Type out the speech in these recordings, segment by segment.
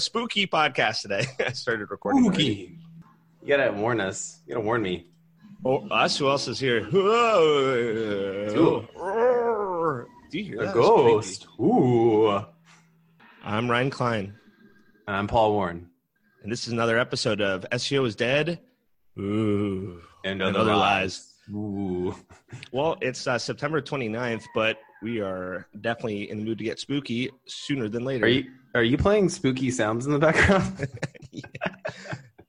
we have a spooky podcast today. I started recording. already. Spooky. You gotta warn us. You gotta warn me. Oh, us? Who else is here? Whoa. Do you hear A that? ghost. Ooh. I'm Ryan Klein, And I'm Paul Warren. and this is another episode of SEO is Dead. Ooh. And And other, other lies. Ooh. Well, it's uh, September 29th, but we are definitely in the mood to get spooky sooner than later. Are you are you playing spooky sounds in the background? yeah.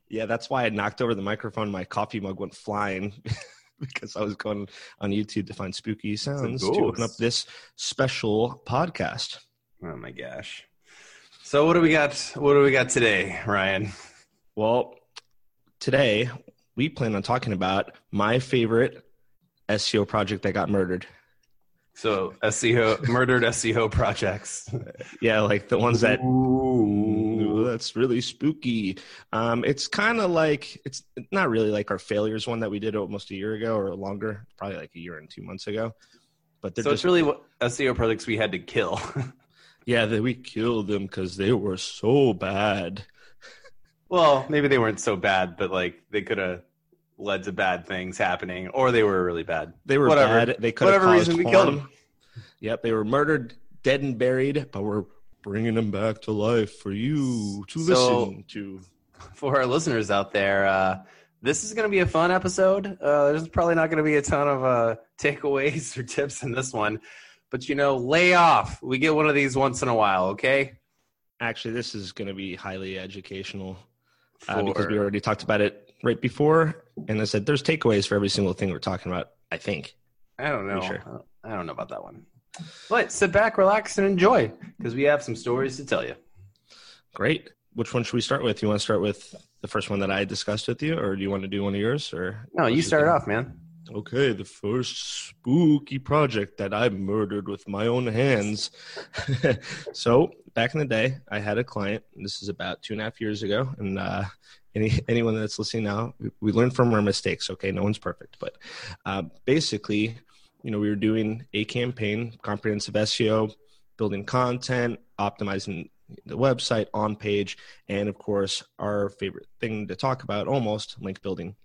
yeah, that's why I knocked over the microphone. My coffee mug went flying because I was going on YouTube to find spooky sounds to open up this special podcast. oh my gosh. So what do we got? What do we got today, Ryan? Well, today we plan on talking about my favorite SEO project that got murdered. So SEO murdered SEO projects. Yeah, like the ones that Ooh, that's really spooky. Um, it's kind of like it's not really like our failures one that we did almost a year ago or longer, probably like a year and two months ago. But So just it's really what SEO projects we had to kill. yeah, that we killed them because they were so bad. well, maybe they weren't so bad, but like they could have led to bad things happening, or they were really bad. They were Whatever. bad. They could have Whatever caused reason we harm. killed them. Yep, they were murdered, dead and buried, but we're bringing them back to life for you to So- listen to. for our listeners out there, uh, this is going to be a fun episode. Uh, there's probably not going to be a ton of uh, takeaways or tips in this one, but you know, lay off. We get one of these once in a while, okay? Actually, this is going to be highly educational. uh, because we already talked about it right before. And I said there's takeaways for every single thing we're talking about. I think. I don't know. Sure. I don't- know about that one. But sit back, relax, and enjoy because we have some stories to tell you. Great. Which one should we start with? You want to start with the first one that I discussed with you, or do you want to do one of yours? Or No, you start off, man. Okay, the first spooky project that I murdered with my own hands. so back in the day, I had a client. and This is about two and a half years ago, and uh, any anyone that's listening now, we, learn from our mistakes. Okay, no one's perfect, but uh, basically, you know, we were doing a campaign, comprehensive SEO, building content, optimizing the website on page, and of course, our favorite thing to talk about, almost link building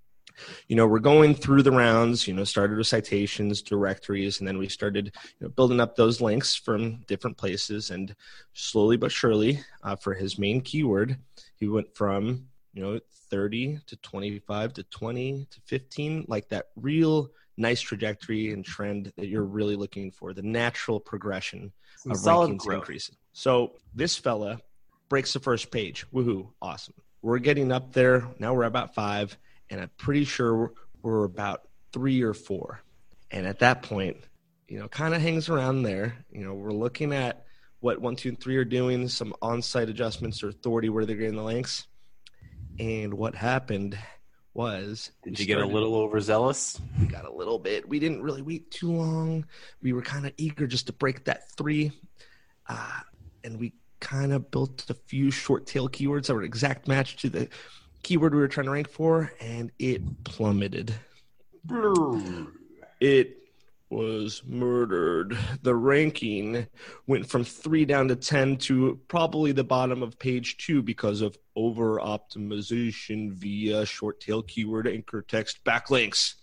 you know we're going through the rounds you know started with citations directories and then we started you know, building up those links from different places and slowly but surely uh, for his main keyword he went from you know 30 to 25 to 20 to 15 like that real nice trajectory and trend that you're really looking for the natural progression Some of solid rankings growth. increasing. So this fella breaks the first page. Woohoo! Awesome. We're getting up there. Now we're about five, and I'm pretty sure we're about three or four. And at that point, you know, kind of hangs around there. You know, we're looking at what one, two, and three are doing, some on-site adjustments or authority where they're getting the links. And what happened was Did you get a little overzealous? we got a little bit. We didn't really wait too long. We were kind of eager just to break that three. Uh, and we kind of built a few short tail keywords that were exact match to the keyword we were trying to rank for, and it plummeted. It was murdered. The ranking went from three down to 10 to probably the bottom of page two because of over optimization via short tail keyword anchor text backlinks.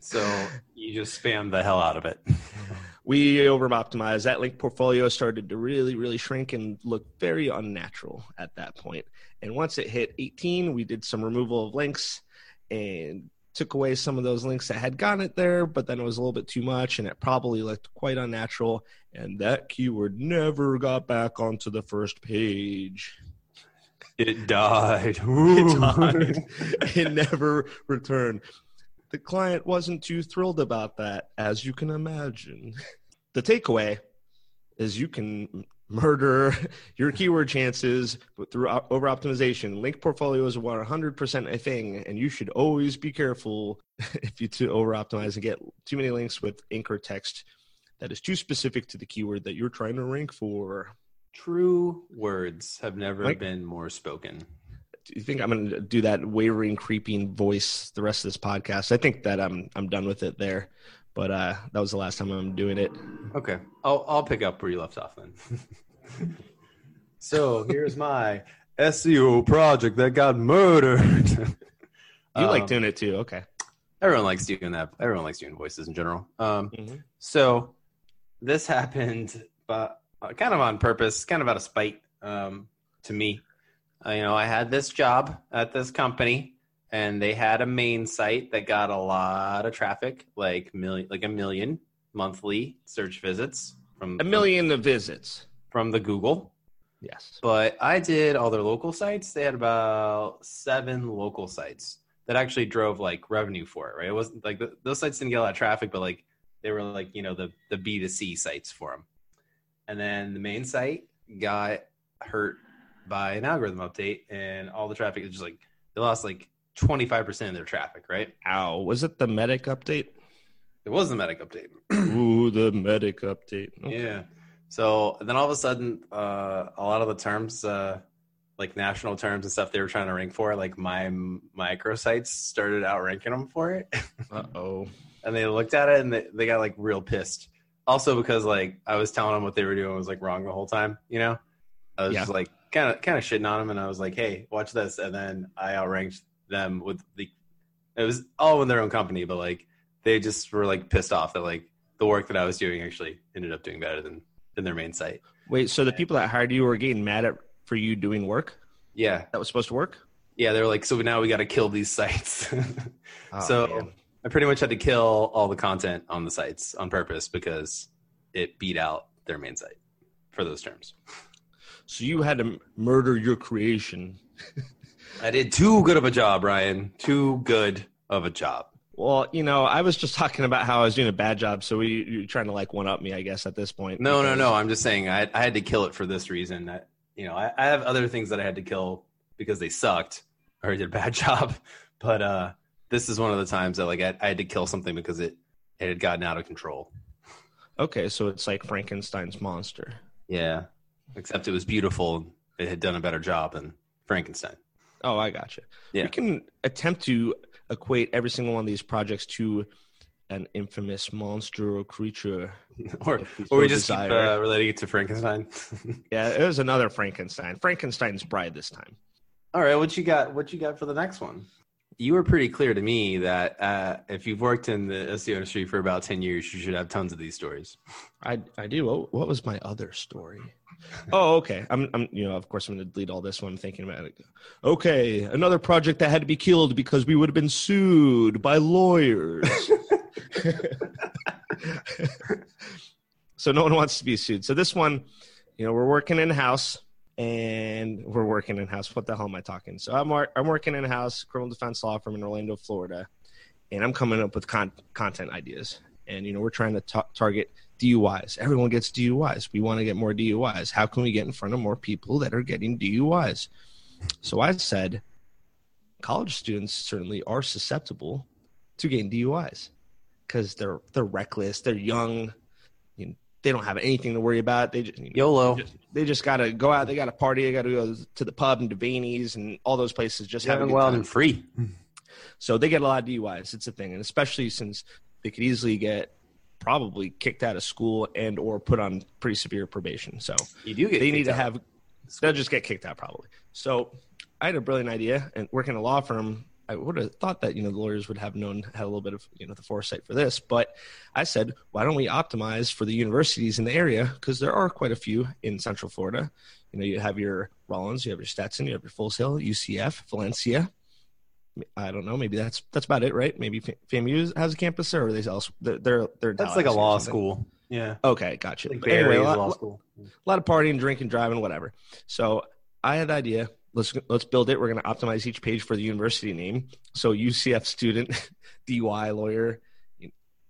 So you just spammed the hell out of it. we over optimized that link portfolio started to really really shrink and look very unnatural at that point. point and once it hit 18 we did some removal of links and took away some of those links that had gotten it there but then it was a little bit too much and it probably looked quite unnatural and that keyword never got back onto the first page It died. it died. it never returned. The client wasn't too thrilled about that, as you can imagine. The takeaway is you can murder your keyword chances through over optimization. Link portfolio is 100% a thing, and you should always be careful if you to over optimize and get too many links with anchor text that is too specific to the keyword that you're trying to rank for. True words have never been more spoken. do you think I'm going to do that wavering, creeping voice the rest of this podcast? I think that I'm I'm done with it there. But uh, that was the last time I'm doing it. Okay, I'll I'll pick up where you left off then. So here's my SEO project that got murdered. You like Um, doing it too. Okay. Everyone likes doing that. Everyone likes doing voices in general. Um, Mhm. so this happened, but uh, kind of on purpose, kind of out of spite um, to me. Uh, you know, I had this job at this company, and they had a main site that got a lot of traffic, like million, like a million monthly search visits from A million of visits. from the Google. Yes. But I did all their local sites. They had about seven local sites that actually drove like revenue for it. Right? It wasn't like th those sites didn't get a lot of traffic, but like they were like you know the the B 2 C sites for them. And then the main site got hurt by an algorithm update, and all the traffic is just like they lost like twenty five percent of their traffic. Right? Ow. Was it the medic update? It was the medic update. Ooh, the medic update. Okay. Yeah. So then all of a sudden, uh, a lot of the terms, uh, like national terms and stuff, they were trying to rank for, like my m- microsites started outranking them for it, Uh oh. and they looked at it and they, they got like real pissed. Also because like I was telling them what they were doing was like wrong the whole time, you know. I was Yeah. just like kind of kind of shitting on them, and I was like, hey, watch this, and then I outranked them with the. It was all in their own company, but like they just were like pissed off that like the work that I was doing actually ended up doing better than than their main site. Wait, so the people that hired you were getting mad at for you doing work Yeah, that was supposed to work? yeah, they were like, so now we got to kill these sites. Oh, so man. I pretty much had to kill all the content on the sites on purpose because it beat out their main site for those terms. so you had to murder your creation. I did too good of a job, Ryan. Too good of a job. Well, you know, I was just talking about how I was doing a bad job, so we, you're trying to like one up me, I guess, at this point. No, no, because- no. I'm just saying I, I had to kill it for this reason. I, you know, I, I have other things that I had to kill because they sucked or I did a bad job. But uh, this is one of the times that like I, I had to kill something because it it had gotten out of control. Okay, so it's like Frankenstein's monster. Yeah, except it was beautiful. It had done a better job than Frankenstein. Oh, I gotcha. Yeah. We can attempt to equate every single one of these projects to an infamous monster or creature. or we or we just keep uh, relating it to Frankenstein. Yeah, it was another Frankenstein. Frankenstein's bride this time. All right, what you got? What you got for the next one? You were pretty clear to me that uh, if you've worked in the SEO industry for about ten years, you should have tons of these stories. I I do. What, what was my other story? Oh, okay. I'm I'm you know, of course I'm gonna delete all this when I'm thinking about it. Okay, another project that had to be killed because we would have been sued by lawyers. so no one wants to be sued. So this one, you know, we're working in house and we're working in house. What the hell am I talking? So I'm I'm working in house, criminal defense law firm in Orlando, Florida, and I'm coming up with con- content ideas. And you know, we're trying to ta- target DUIs. Everyone gets DUIs. We want to get more DUIs. How can we get in front of more people that are getting DUIs? So I said, college students certainly are susceptible to getting DUIs because they're they're reckless, they're young, you know, they don't have anything to worry about. They just, YOLO. just- they just gotta go out. They gotta party. They gotta go to the pub and Devaney's and all those places. Just Young, good wild, time. and free. So they get a lot of DUIs. It's a thing, and especially since they could easily get probably kicked out of school and or put on pretty severe probation. So You do get. they need to out. have. They'll just get kicked out probably. So I had a brilliant idea, and working in a law firm, I would have thought that you know the lawyers would have known had a little bit of you know the foresight for this. But I said, why don't we optimize for the universities in the area because there are quite a few in Central Florida. You know, you have your Rollins, you have your Stetson, you have your Full Sail, UCF, Valencia. I don't know. Maybe that's that's about it, right? Maybe FAMU has a campus there, or are they else? They're they're, they're That's like a law school. Yeah. Okay, gotcha. Like anyway, a lot, law school. a lot of partying, drinking, driving, whatever. So I had the idea. Let's let's build it. We're going to optimize each page for the university name. So UCF student, DUI lawyer,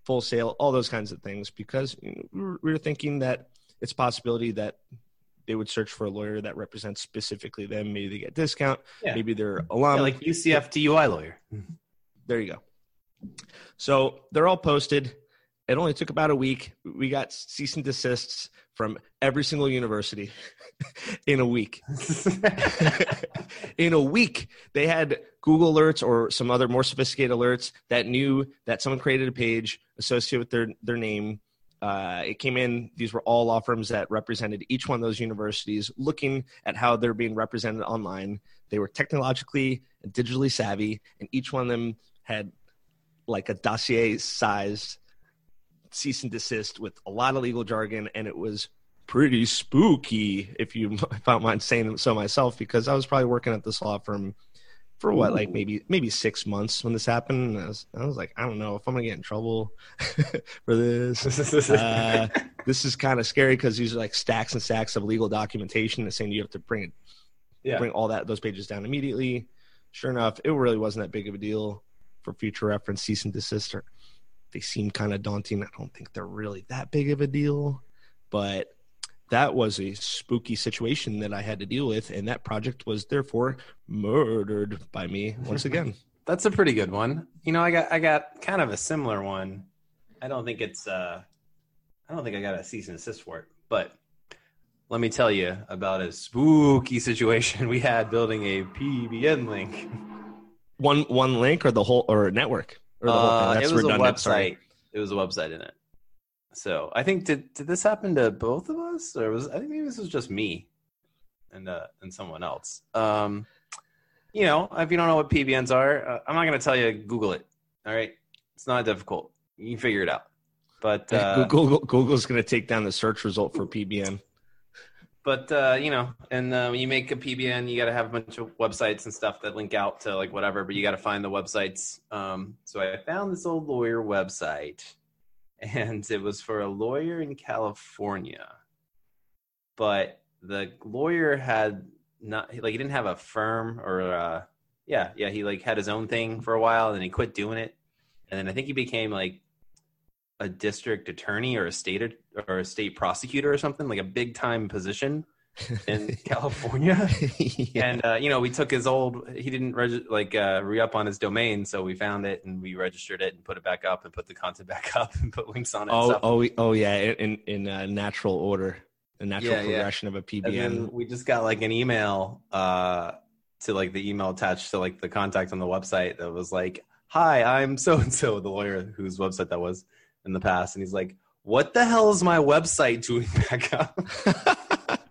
Full Sail, all those kinds of things. Because you know, we, were, thinking that it's a possibility that they would search for a lawyer that represents specifically them. Maybe they get discount. Yeah. Maybe they're alum. yeah, like UCF DUI lawyer. There you go. So they're all posted. It only took about a week. We got cease and desists from every single university in a week. in a week, they had Google alerts or some other more sophisticated alerts that knew that someone created a page associated with their, their name Uh, it came in. These were all law firms that represented each one of those universities, looking at how they're being represented online. They were technologically and digitally savvy, and each one of them had like a dossier sized cease and desist with a lot of legal jargon, and it was pretty spooky, if you if I don't mind saying so myself, because I was probably working at this law firm for what, like maybe maybe six months when this happened. I was, I was like, I don't know if I'm gonna get in trouble for this. uh, this is kind of scary because these are like stacks and stacks of legal documentation and saying you have to bring it, Yeah. bring all that those pages down immediately. Sure enough, it really wasn't that big of a deal for future reference. Cease and desist are they seem kind of daunting. I don't think they're really that big of a deal, but that was a spooky situation that I had to deal with, and that project was therefore murdered by me once again. That's a pretty good one. You know, I got I got kind of a similar one. I don't think it's uh I don't think I got a cease and desist for it, but let me tell you about a spooky situation we had building a PBN link. one one link or the whole or network or the whole Uh, it was a website. Sorry. It was a website in it. So I think did did this happen to both of us, or was I think maybe this was just me and uh and someone else. Um, you know, if you don't know what PBNs are, uh, I'm not going to tell you. Google it. All right, it's not difficult. You can figure it out. But uh, Google Google's going to take down the search result for PBN. But uh, you know, and uh, when you make a PBN, you got to have a bunch of websites and stuff that link out to like whatever. But you got to find the websites. Um, so I found this old lawyer website, and it was for a lawyer in California. But the lawyer had not like he didn't have a firm or uh, yeah, yeah. He like had his own thing for a while, and he quit doing it, and then I think he became like a district attorney or a state or a state prosecutor or something like a big time position in California. yeah. And uh, you know, we took his old. He didn't reg- like uh, re up on his domain, so we found it and we registered it and put it back up and put the content back up and put links on it. oh, stuff. oh, oh, yeah, in in uh, natural order, the natural Yeah, yeah. progression of a then we just got like an email uh, to like the email attached to like the contact on the website that was like, "Hi, I'm so and so, the lawyer whose website that was in the past," and he's like, "What the hell is my website doing back up?"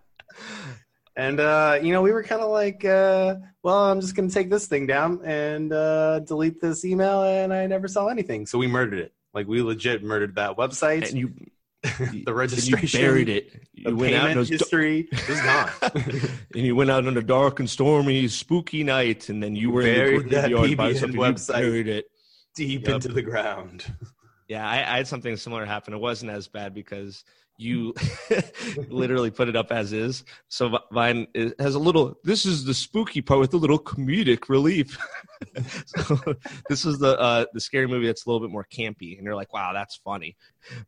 And uh, you know, we were kind of like, uh, "Well, I'm just gonna take this thing down and uh, delete this email," and I never saw anything, so we murdered it. Like we legit murdered that website, and you, the registration, you buried it. You went out payment and, it was da- history was gone. and you went out on a dark and stormy, spooky night, and then you were Buried in the that PBN website. buried it. deep Yep. into the ground. Yeah, I, I had something similar happen. It wasn't as bad because you literally put it up as is. So mine is, has a little. This is the spooky part with a little comedic relief. so this is the uh, the scary movie that's a little bit more campy, and you're like, wow, that's funny.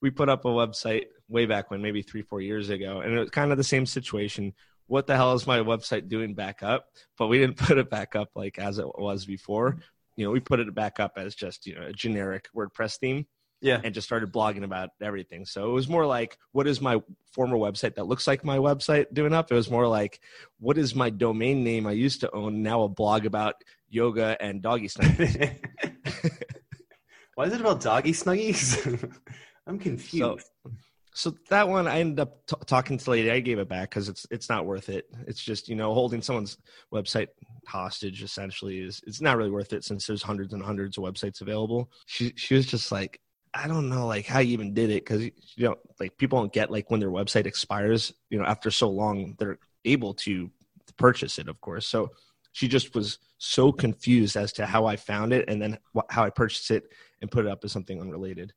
We put up a website way back when, maybe three, four years ago, and it was kind of the same situation. What the hell is my website doing back up? But we didn't put it back up like as it was before. You know, we put it back up as just you know a generic WordPress theme Yeah. and just started blogging about everything. So it was more like, what is my former website that looks like my website doing up? It was more like, what is my domain name I used to own now a blog about yoga and doggy snuggies? Why is it about doggy snuggies? I'm confused. so that one I ended up t- talking to the lady. I gave it back because it's it's not worth it. It's just you know holding someone's website hostage essentially is it's not really worth it since there's hundreds and hundreds of websites available. She she was just like. I don't know, like how you even did it, because you know, like people don't get like when their website expires, you know, after so long, they're able to purchase it, of course. So she just was so confused as to how I found it and then how I purchased it and put it up as something unrelated.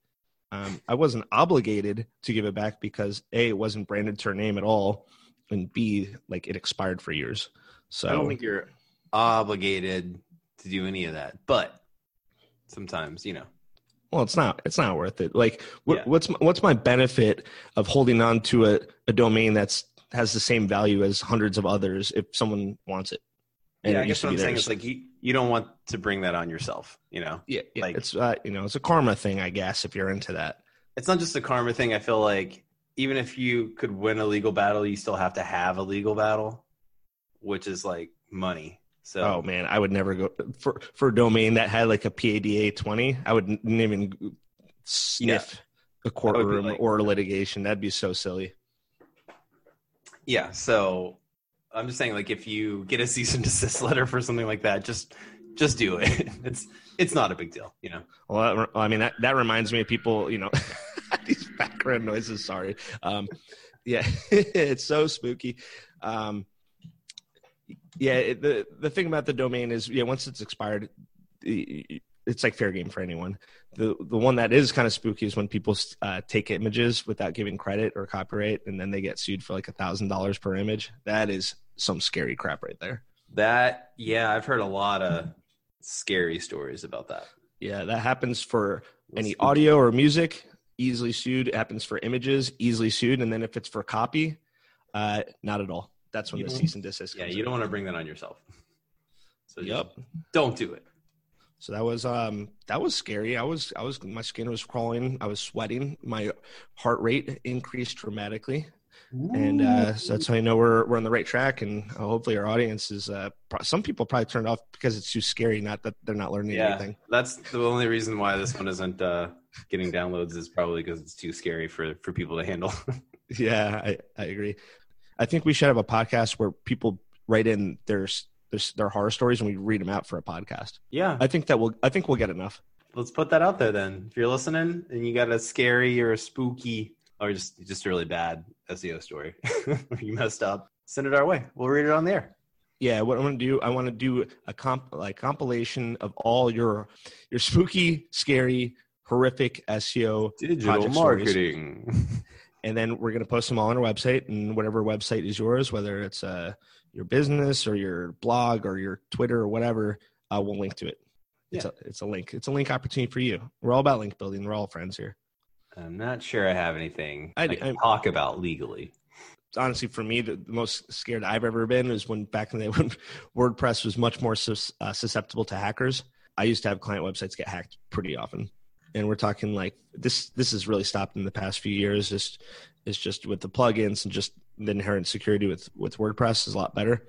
Um, I wasn't obligated to give it back because a it wasn't branded to her name at all, and b like it expired for years. So I don't think you're obligated to do any of that, but sometimes, you know. Well, it's not it's not worth it. Like what, Yeah. what's my, what's my benefit of holding on to a, a domain that's has the same value as hundreds of others if someone wants it? And yeah, I guess what I'm saying is like you, you don't want to bring that on yourself, you know. yeah, yeah like- it's uh, you know it's a karma thing, I guess, if you're into that. It's not just a karma thing. I feel like even if you could win a legal battle, you still have to have a legal battle, which is like money. So Oh man, I would never go for for a domain that had like a PADA twenty. I would n- even sniff a courtroom like- or litigation. That'd be so silly. Yeah, so I'm just saying, like, if you get a cease and desist letter for something like that, just just do it. It's it's not a big deal, you know. Well, I mean that that reminds me of people. You know, these background noises. Sorry. Um, yeah, it's so spooky. Um, yeah, it, the the thing about the domain is, yeah, once it's expired, it's like fair game for anyone. The the one that is kind of spooky is when people uh, take images without giving credit or copyright, and then they get sued for like a thousand dollars per image. That is some scary crap right there. That yeah, I've heard a lot of scary stories about that. Yeah, that happens for any audio or music easily sued it happens for images easily sued and then if it's for copy uh not at all that's when You the cease and desist Yeah, you don't want to bring that on yourself. So yep don't do it. so that was um that was scary. I was i was my skin was crawling. I was sweating. My heart rate increased dramatically. And uh so that's how you know we're we're on the right track. And uh, hopefully our audience is uh pro- some people probably turned off because it's too scary not that they're not learning yeah, anything. That's the only reason why this one isn't uh, getting downloads is probably because it's too scary for for people to handle. Yeah, I, I agree. I think we should have a podcast where people write in their their, their horror stories and we read them out for a podcast. yeah, I think that will I think we'll get enough. let's put that out there then. If you're listening and you got a scary or a spooky or just just a really bad SEO story, you messed up, send it our way. We'll read it on the air. Yeah, what I want to do, I want to do a comp like compilation of all your your spooky, scary, horrific SEO Digital project stories. marketing. and then we're going to post them all on our website and whatever website is yours whether it's uh, your business or your blog or your twitter or whatever uh, we'll link to it. It's, Yeah. a, it's a link. It's a link opportunity for you. We're all about link building. We're all friends here. I'm not sure I have anything I, I- can I'm- talk about legally. honestly for me the, the most scared i've ever been is when back in the day when wordpress was much more sus, uh, susceptible to hackers. I used to have client websites get hacked pretty often and we're talking like this this has really stopped in the past few years. Just it's just with the plugins and just the inherent security with with wordpress is a lot better.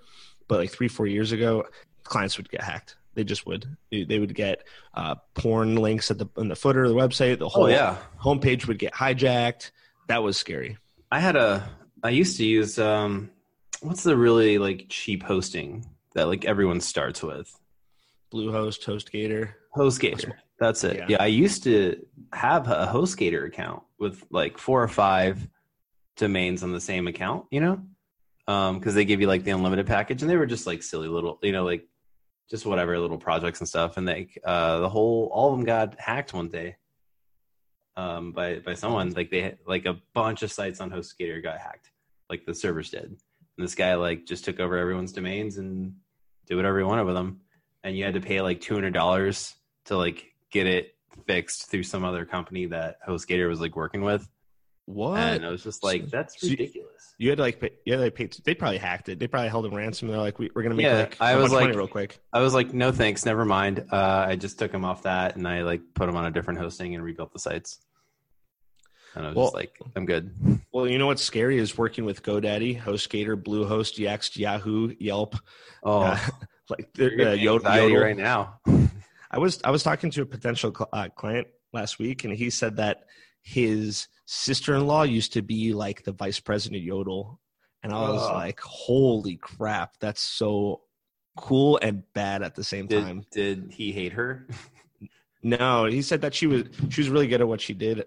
But like three four years ago clients would get hacked. They just would. They, would get uh, porn links at the in the footer of the website. The whole Oh yeah, homepage would get hijacked. That was scary. I had a. I used to use um, what's the really like cheap hosting that like everyone starts with? bluehost hostgator. HostGator. That's it. Yeah. Yeah. I used to have a HostGator account with like four or five domains on the same account, you know, because they give you like the unlimited package, and they were just like silly little, you know, like just whatever little projects and stuff. And like uh, the whole, all of them got hacked one day um, by by someone. Like they like a bunch of sites on HostGator got hacked, like the servers did. And this guy like just took over everyone's domains and did whatever he wanted with them. And you had to pay like two hundred dollars to like get it fixed through some other company that HostGator was like working with. what And I was just like, that's so ridiculous. You had to like pay, had to pay, they probably hacked it. They probably held a ransom. They're like, we, we're gonna make Yeah, like I was bunch of money like- real quick. I was like, no thanks, never mind. Uh, I just took them off that and I like put them on a different hosting and rebuilt the sites. And I was Well- just like, I'm good. Well, you know what's scary is working with GoDaddy, HostGator, Bluehost, Yext, Yahoo, Yelp, Oh, uh, like you're the, giving uh, Yodle. right now. I was I was talking to a potential cl- uh, client last week, and he said that his sister in law used to be like the vice president of Yodle, and I was Oh. like, holy crap, that's so cool and bad at the same time. Did, did he hate her? No, he said that she was she was really good at what she did.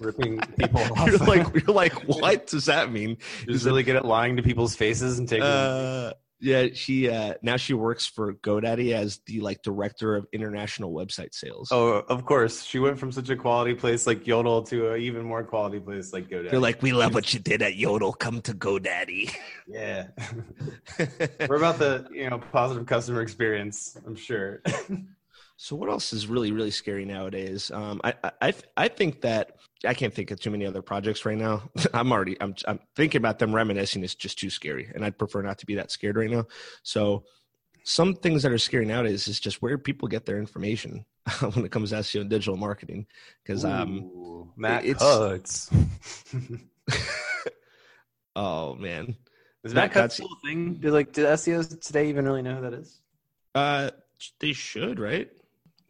Ripping people off? you're like you're like what does that mean? She was really good at lying to people's faces and taking. Uh, yeah, she uh, now she works for GoDaddy as the like director of international website sales. oh, of course. She went from such a quality place like Yodle to an even more quality place like GoDaddy. They're like, we love what you did at Yodle. Come to GoDaddy. yeah. We're about the you know positive customer experience. I'm sure. so what else is really really scary nowadays? Um, I I I think that I can't think of too many other projects right now. I'm already I'm I'm thinking about them reminiscing. It's just too scary, and I'd prefer not to be that scared right now. So some things that are scary nowadays is just where people get their information when it comes to SEO and digital marketing. Because um, Matt it's- Cutts. oh man, Is Matt Matt still a thing? Do like do SEOs today even really know who that is? uh, they should right.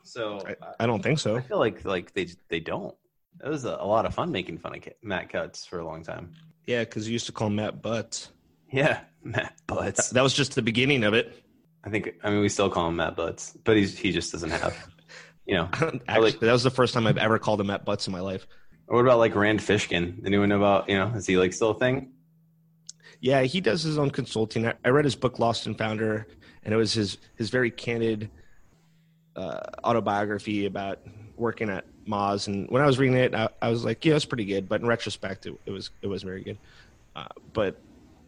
So I, I don't think so. I feel like like they they don't. It was a, a lot of fun making fun of Matt Cutts for a long time. Yeah, because you used to call him Matt Butts. Yeah, Matt Butts. That was just the beginning of it. I think. I mean, we still call him Matt Butts, but he's he just doesn't have. You know. Actually, that was the first time I've ever called him Matt Butts in my life. Or what about like Rand Fishkin? Anyone know about? You know, is he like still a thing? Yeah, he does his own consulting. I, I read his book Lost and Founder, and it was his his very candid uh, autobiography about working at Moz. And when I was reading it, I, I was like, yeah, it's pretty good. But in retrospect, it, it was it was very good. Uh, but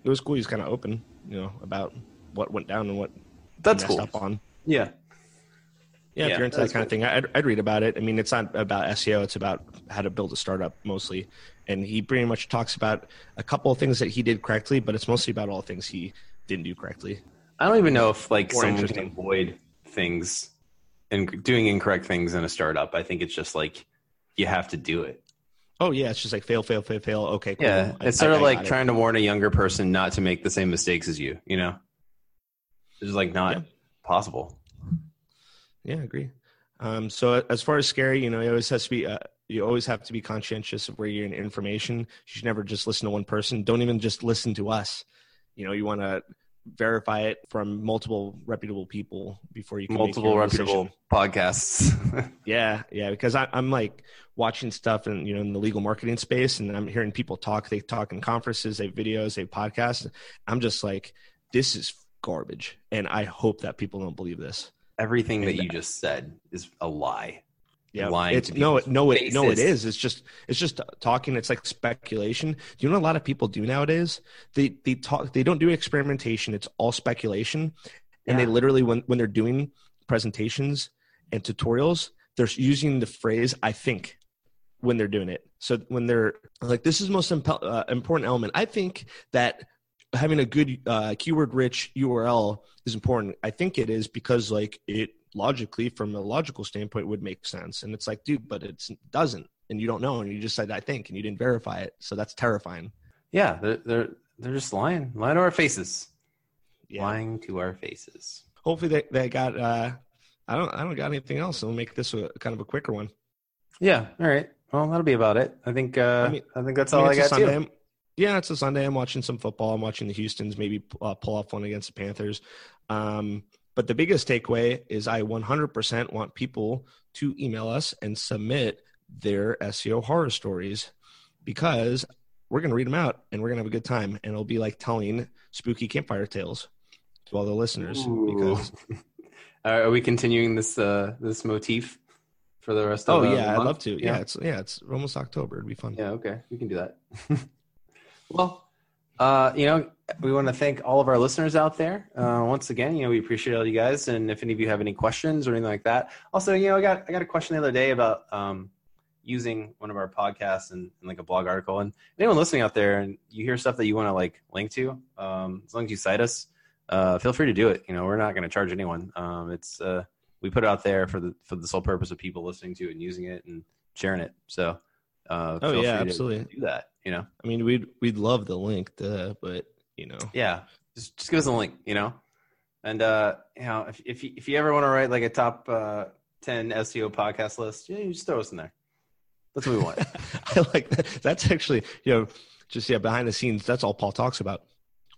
it was cool. He's kind of open, you know, about what went down and what That's messed cool. up on. Yeah. Yeah, Yeah, if you're into that kind of thing, I'd, I'd read about it. I mean, it's not about SEO; it's about how to build a startup mostly. And he pretty much talks about a couple of things that he did correctly, but it's mostly about all the things he didn't do correctly. I don't even know if like More someone can avoid things and doing incorrect things in a startup. I think it's just like you have to do it. Oh yeah, it's just like fail, fail, fail, fail. Okay, cool. Yeah, I- it's sort I- of I like got it. trying to warn a younger person not to make the same mistakes as you. You know, it's just like not Yeah. possible. Yeah, I agree. Um, so as far as scary, you know, it always has to be. Uh, you always have to be conscientious of where you're getting information. You should never just listen to one person. Don't even just listen to us. You know, you want to verify it from multiple reputable people before you can Multiple reputable decision. podcasts. Yeah, yeah, because I, I'm like watching stuff and you know in the legal marketing space, and I'm hearing people talk. They talk in conferences, they have videos, they have podcasts. I'm just like, this is garbage, and I hope that people don't believe this. Everything that And- you just said is a lie. Yeah, lying it's no, it, no, it, no, it is. It's just, it's just talking. It's like speculation. Do you know what a lot of people do nowadays? They they talk. They don't do experimentation. It's all speculation, and they literally when when they're doing presentations and tutorials, they're using the phrase "I think" when they're doing it. So when they're like, "This is most uh, important element," I think that having a good uh, keyword rich URL is important. I think it is because like it logically from a logical standpoint would make sense. And it's like, dude, but it doesn't. And you don't know. And you just said, I think, and you didn't verify it. So that's terrifying. Yeah, they're they're they're just lying, lying to our faces, Yeah. lying to our faces. Hopefully they, they got, uh, I don't, I don't got anything else. So we'll make this a kind of a quicker one. Yeah. All right. Well, that'll be about it. I think. Uh, I, I think that's I all mean, I, got too. Sunday. I'm- Yeah, it's a Sunday. I'm watching some football. I'm watching the Houston's maybe uh, pull off one against the Panthers. Um, but the biggest takeaway is I 100% want people to email us and submit their SEO horror stories because we're going to read them out and we're going to have a good time. And it'll be like telling spooky campfire tales to all the listeners because are we continuing this uh, this motif for the rest of? The Oh yeah, I'd love to. Yeah. it's yeah, it's almost October. It'd be fun. Yeah, okay. We can do that. well, uh, you know, we want to thank all of our listeners out there. Uh, once again, you know, we appreciate all you guys. And if any of you have any questions or anything like that, also, you know, I got I got a question the other day about um, using one of our podcasts and, and like a blog article. And anyone listening out there, and you hear stuff that you want to like link to, um, as long as you cite us, uh, feel free to do it. You know, we're not going to charge anyone. Um, it's uh, we put it out there for the for the sole purpose of people listening to it and using it and sharing it. So. Uh, Oh, yeah, absolutely. Do that, you know. I mean, we'd we'd love the link, to, but you know, Yeah, just just give us a link, you know. And uh, you know, if if you, if you ever want to write like a top uh, ten SEO podcast list, yeah, you just throw us in there. That's what we want. I like that. That's actually, you know, just yeah, behind the scenes. That's all Paul talks about.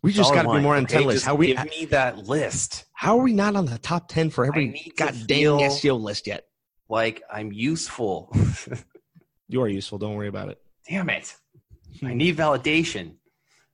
We just got to be more on ten list. How we? give me that list? How are we not on the top ten for every goddamn SEO list yet? Like I'm useful. You are useful. Don't worry about it. Damn it! I need validation.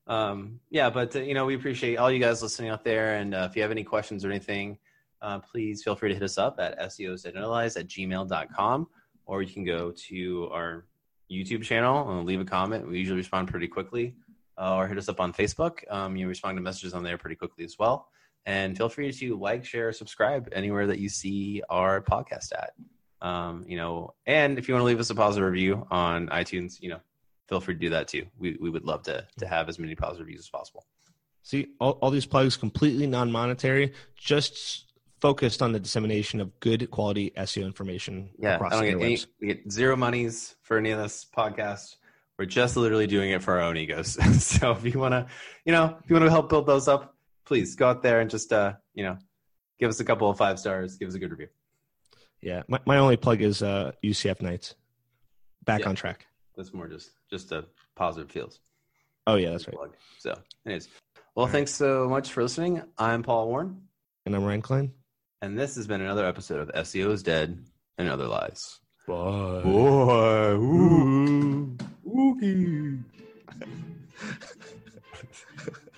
Um, yeah, but uh, you know, we appreciate all you guys listening out there. And uh, if you have any questions or anything, uh, please feel free to hit us up at seos at gmail.com or you can go to our YouTube channel and leave a comment. We usually respond pretty quickly. Uh, or hit us up on Facebook. Um, you respond to messages on there pretty quickly as well. And feel free to like, share, subscribe anywhere that you see our podcast at. Um, you know, and if you want to leave us a positive review on iTunes, you know, feel free to do that too. We we would love to to have as many positive reviews as possible. See, all, all these plugs completely non-monetary, just focused on the dissemination of good quality SEO information Yeah, across I the don't get any, we get zero monies for any of this podcast. We're just literally doing it for our own egos. so if you want to, you know, if you want to help build those up, please go out there and just, uh, you know, give us a couple of five stars, give us a good review. Yeah, my, my only plug is uh, UCF Knights. back Yeah. on track. That's more just just a positive feels. Oh yeah, that's right. Plug. So, anyways, well, right. thanks so much for listening. I'm Paul Warren, And I'm Ryan Klein. and this has been another episode of SEO is Dead and Other Lies. Bye. Boy, Ooh. Oogie.